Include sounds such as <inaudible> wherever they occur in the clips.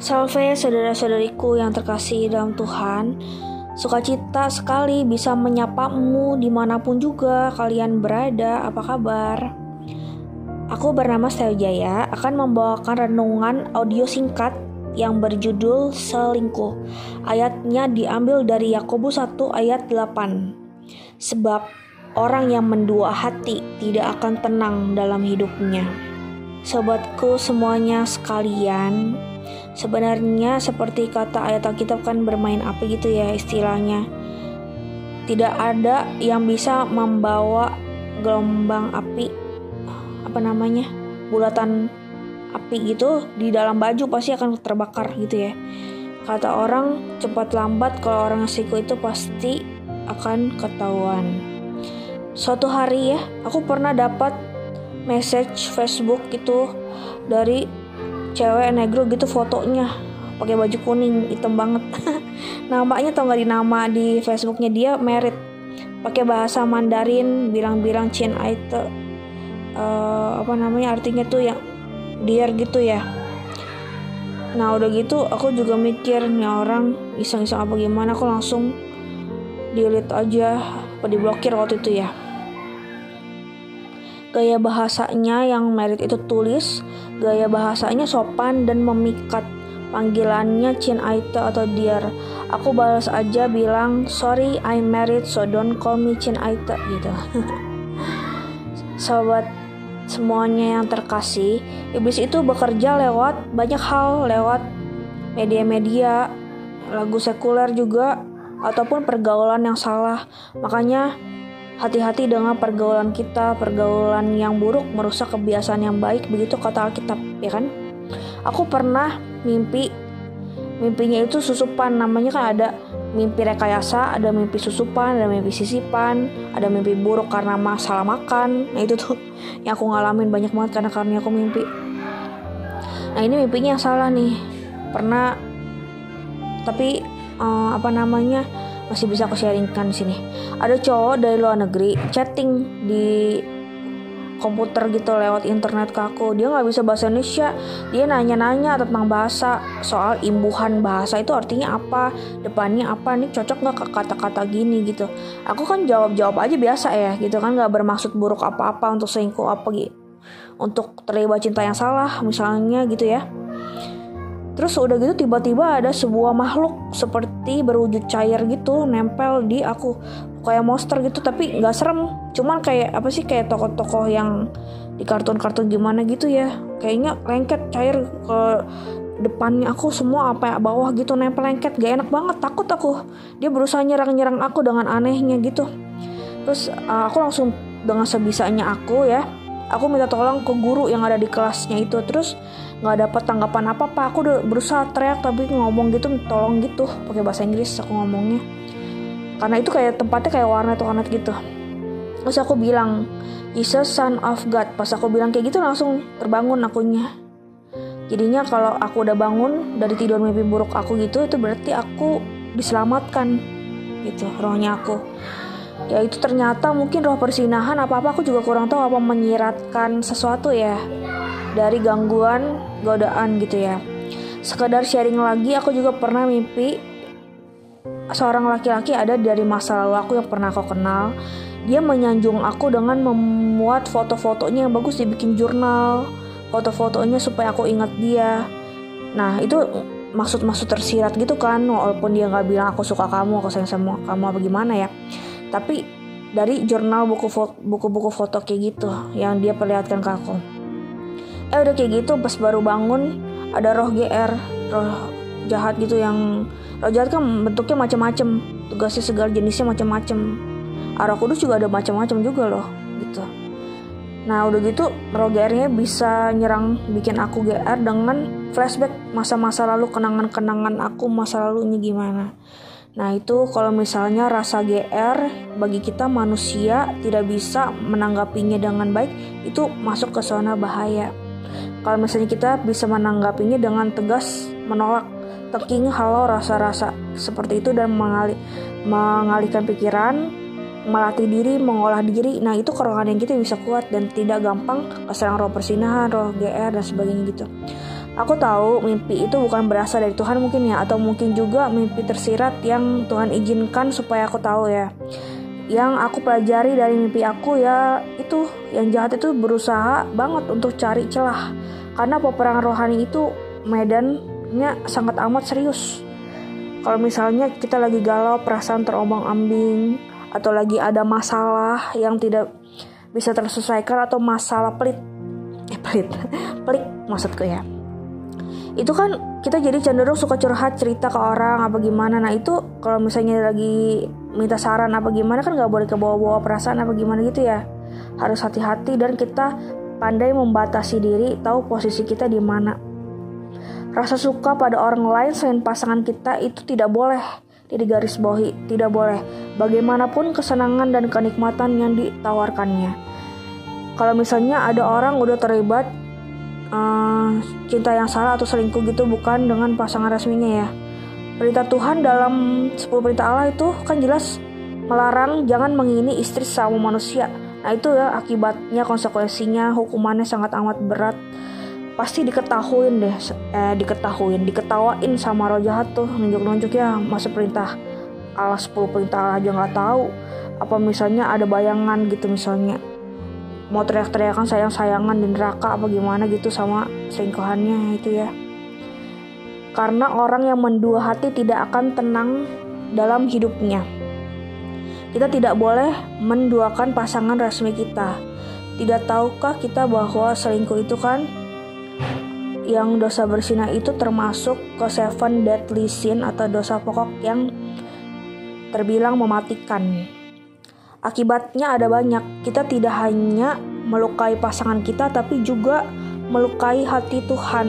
Salve saudara-saudariku yang terkasih dalam Tuhan Sukacita sekali bisa menyapamu di mana pun juga kalian berada. Apa kabar? Aku bernama Stella Jaya akan membawakan renungan audio singkat yang berjudul Selingkuh. Ayatnya diambil dari Yakobus 1 ayat 8 Sebab orang yang mendua hati tidak akan tenang dalam hidupnya. Sobatku semuanya sekalian, Sebenarnya seperti kata ayat Alkitab kan bermain api gitu ya istilahnya. Tidak ada yang bisa membawa gelombang api apa namanya? bulatan api gitu di dalam baju pasti akan terbakar gitu ya. Kata orang cepat lambat kalau orang siku itu pasti akan ketahuan. Suatu hari ya, aku pernah dapat message Facebook itu dari cewek negro gitu fotonya. Pakai baju kuning hitam banget. <laughs> Namanya tau nggak di nama di Facebooknya dia merit. Pakai bahasa Mandarin bilang-bilang Chin Aite. Uh, apa namanya artinya tuh yang dear gitu ya. Nah udah gitu aku juga mikir nih orang iseng-iseng apa gimana? Aku langsung delete aja apa diblokir waktu itu ya Gaya bahasanya yang merit itu tulis, gaya bahasanya sopan dan memikat. Panggilannya Chin Aite atau Dear. Aku balas aja bilang, sorry I'm married so don't call me Chin Aite gitu. <laughs> Sobat semuanya yang terkasih, iblis itu bekerja lewat banyak hal, lewat media-media, lagu sekuler juga, ataupun pergaulan yang salah. Makanya Hati-hati dengan pergaulan kita, pergaulan yang buruk merusak kebiasaan yang baik, begitu kata Alkitab, ya kan? Aku pernah mimpi, mimpinya itu susupan, namanya kan ada mimpi rekayasa, ada mimpi susupan, ada mimpi sisipan, ada mimpi buruk karena masalah makan. Nah itu tuh <laughs> yang aku ngalamin banyak banget karena karena aku mimpi. Nah ini mimpinya yang salah nih, pernah tapi uh, apa namanya masih bisa aku sharingkan di sini. Ada cowok dari luar negeri chatting di komputer gitu lewat internet ke aku. Dia nggak bisa bahasa Indonesia. Dia nanya-nanya tentang bahasa soal imbuhan bahasa. Itu artinya apa? Depannya apa? Nih cocok nggak ke kata-kata gini gitu? Aku kan jawab-jawab aja biasa ya gitu kan? Nggak bermaksud buruk apa-apa untuk selingkuh apa gitu untuk terlibat cinta yang salah misalnya gitu ya. Terus udah gitu tiba-tiba ada sebuah makhluk seperti berwujud cair gitu nempel di aku. Kayak monster gitu tapi nggak serem. Cuman kayak apa sih kayak tokoh-tokoh yang di kartun-kartun gimana gitu ya. Kayaknya lengket cair ke depannya aku semua apa ya bawah gitu nempel lengket. Gak enak banget takut aku. Dia berusaha nyerang-nyerang aku dengan anehnya gitu. Terus uh, aku langsung dengan sebisanya aku ya aku minta tolong ke guru yang ada di kelasnya itu. Terus nggak dapat tanggapan apa apa aku udah berusaha teriak tapi ngomong gitu tolong gitu. Pakai bahasa Inggris aku ngomongnya. Karena itu kayak tempatnya kayak warnet warnet gitu. Terus aku bilang Jesus son of God. Pas aku bilang kayak gitu langsung terbangun akunya. Jadinya kalau aku udah bangun dari tidur mimpi buruk aku gitu itu berarti aku diselamatkan gitu rohnya aku ya itu ternyata mungkin roh persinahan apa apa aku juga kurang tahu apa menyiratkan sesuatu ya dari gangguan godaan gitu ya. Sekedar sharing lagi, aku juga pernah mimpi seorang laki-laki ada dari masa lalu aku yang pernah aku kenal. Dia menyanjung aku dengan memuat foto-fotonya yang bagus dibikin jurnal, foto-fotonya supaya aku ingat dia. Nah itu maksud-maksud tersirat gitu kan, walaupun dia nggak bilang aku suka kamu, aku sayang sama kamu apa gimana ya. Tapi dari jurnal buku buku-buku foto kayak gitu yang dia perlihatkan ke aku. Eh udah kayak gitu pas baru bangun ada roh GR roh jahat gitu yang roh jahat kan bentuknya macam-macam tugasnya segala jenisnya macam-macam arah kudus juga ada macam-macam juga loh gitu. Nah udah gitu roh GR-nya bisa nyerang bikin aku GR dengan flashback masa-masa lalu kenangan-kenangan aku masa lalunya gimana Nah itu kalau misalnya rasa GR bagi kita manusia tidak bisa menanggapinya dengan baik itu masuk ke zona bahaya. Kalau misalnya kita bisa menanggapinya dengan tegas menolak taking halau rasa-rasa seperti itu dan mengali, mengalihkan pikiran, melatih diri, mengolah diri. Nah itu yang kita bisa kuat dan tidak gampang keserang roh persinahan, roh GR dan sebagainya gitu. Aku tahu mimpi itu bukan berasal dari Tuhan mungkin ya atau mungkin juga mimpi tersirat yang Tuhan izinkan supaya aku tahu ya. Yang aku pelajari dari mimpi aku ya itu yang jahat itu berusaha banget untuk cari celah karena peperangan rohani itu medannya sangat amat serius. Kalau misalnya kita lagi galau, perasaan terombang-ambing, atau lagi ada masalah yang tidak bisa terselesaikan atau masalah pelit, eh pelit, <laughs> pelik maksudku ya itu kan kita jadi cenderung suka curhat cerita ke orang apa gimana. Nah itu kalau misalnya lagi minta saran apa gimana kan nggak boleh ke bawah-bawah perasaan apa gimana gitu ya. Harus hati-hati dan kita pandai membatasi diri tahu posisi kita di mana. Rasa suka pada orang lain selain pasangan kita itu tidak boleh jadi garis bawahi tidak boleh. Bagaimanapun kesenangan dan kenikmatan yang ditawarkannya. Kalau misalnya ada orang udah terlibat uh, cinta yang salah atau selingkuh gitu bukan dengan pasangan resminya ya. Perintah Tuhan dalam 10 perintah Allah itu kan jelas melarang jangan mengini istri sama manusia. Nah itu ya akibatnya konsekuensinya hukumannya sangat amat berat. Pasti diketahuin deh, eh diketahuin, diketawain sama roh jahat tuh nunjuk-nunjuk ya masa perintah Allah 10 perintah Allah aja nggak tahu. Apa misalnya ada bayangan gitu misalnya mau teriak-teriakan sayang-sayangan di neraka apa gimana gitu sama selingkuhannya itu ya. Karena orang yang mendua hati tidak akan tenang dalam hidupnya. Kita tidak boleh menduakan pasangan resmi kita. Tidak tahukah kita bahwa selingkuh itu kan yang dosa bersina itu termasuk ke seven deadly sin atau dosa pokok yang terbilang mematikan. Akibatnya ada banyak. Kita tidak hanya melukai pasangan kita tapi juga melukai hati Tuhan.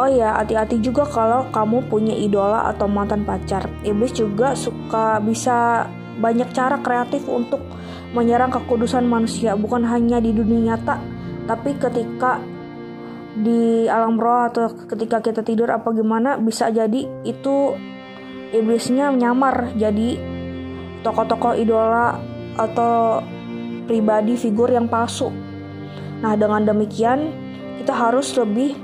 Oh ya, hati-hati juga kalau kamu punya idola atau mantan pacar. Iblis juga suka bisa banyak cara kreatif untuk menyerang kekudusan manusia, bukan hanya di dunia nyata, tapi ketika di alam roh atau ketika kita tidur apa gimana bisa jadi itu iblisnya menyamar jadi tokoh-tokoh idola atau pribadi figur yang palsu. Nah, dengan demikian kita harus lebih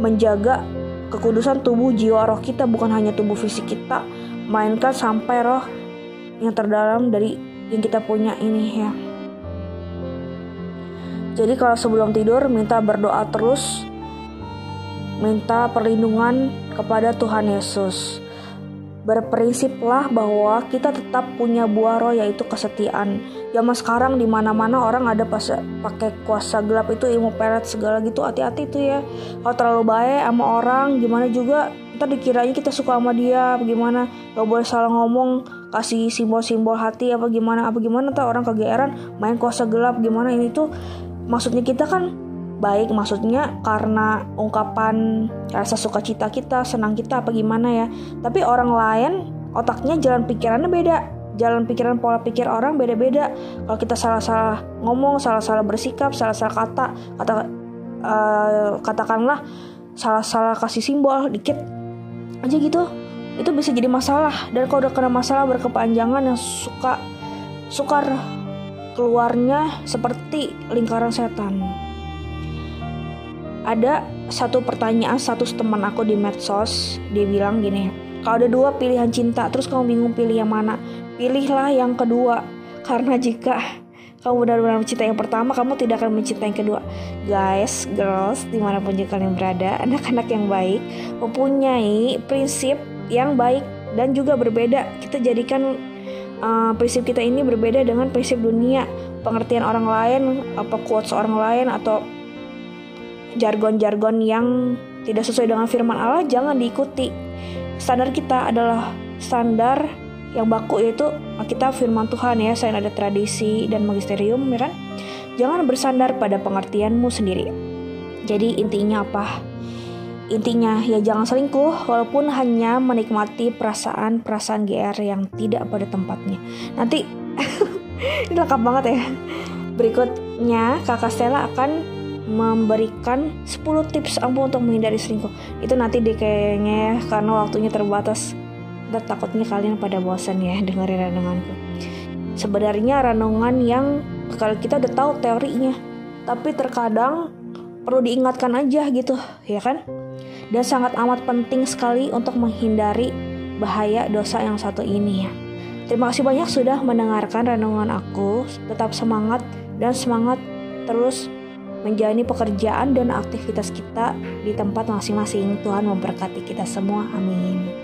menjaga kekudusan tubuh jiwa roh kita bukan hanya tubuh fisik kita, melainkan sampai roh yang terdalam dari yang kita punya ini ya. Jadi kalau sebelum tidur minta berdoa terus minta perlindungan kepada Tuhan Yesus berprinsiplah bahwa kita tetap punya buah roh yaitu kesetiaan. Zaman sekarang di mana-mana orang ada pas pakai kuasa gelap itu ilmu pelet segala gitu hati-hati tuh ya. Kalau terlalu baik sama orang gimana juga? Ntar dikiranya kita suka sama dia bagaimana gak boleh salah ngomong kasih simbol-simbol hati apa gimana? Apa gimana? Ntar orang kegeeran main kuasa gelap gimana? Ini tuh maksudnya kita kan baik maksudnya karena ungkapan rasa sukacita kita, senang kita apa gimana ya. Tapi orang lain otaknya jalan pikirannya beda. Jalan pikiran pola pikir orang beda-beda. Kalau kita salah-salah ngomong, salah-salah bersikap, salah-salah kata, kata uh, katakanlah salah-salah kasih simbol dikit aja gitu. Itu bisa jadi masalah dan kalau udah kena masalah berkepanjangan yang suka sukar keluarnya seperti lingkaran setan ada satu pertanyaan satu teman aku di medsos dia bilang gini kalau ada dua pilihan cinta terus kamu bingung pilih yang mana pilihlah yang kedua karena jika kamu benar-benar mencintai yang pertama, kamu tidak akan mencintai yang kedua. Guys, girls, di mana pun kalian berada, <laughs> anak-anak yang baik mempunyai prinsip yang baik dan juga berbeda. Kita jadikan uh, prinsip kita ini berbeda dengan prinsip dunia, pengertian orang lain, apa quotes orang lain atau jargon-jargon yang tidak sesuai dengan firman Allah jangan diikuti. Standar kita adalah standar yang baku yaitu kita firman Tuhan ya, selain ada tradisi dan magisterium ya kan. Jangan bersandar pada pengertianmu sendiri. Jadi intinya apa? Intinya ya jangan selingkuh walaupun hanya menikmati perasaan-perasaan GR yang tidak pada tempatnya. Nanti <laughs> ini lengkap banget ya. Berikutnya kakak Stella akan memberikan 10 tips ampuh untuk menghindari selingkuh. Itu nanti deh kayaknya ya, karena waktunya terbatas. Dan takutnya kalian pada bosan ya dengerin renunganku. Sebenarnya renungan yang kalau kita udah tahu teorinya, tapi terkadang perlu diingatkan aja gitu, ya kan? Dan sangat amat penting sekali untuk menghindari bahaya dosa yang satu ini ya. Terima kasih banyak sudah mendengarkan renungan aku. Tetap semangat dan semangat terus menjalani pekerjaan dan aktivitas kita di tempat masing-masing. Tuhan memberkati kita semua. Amin.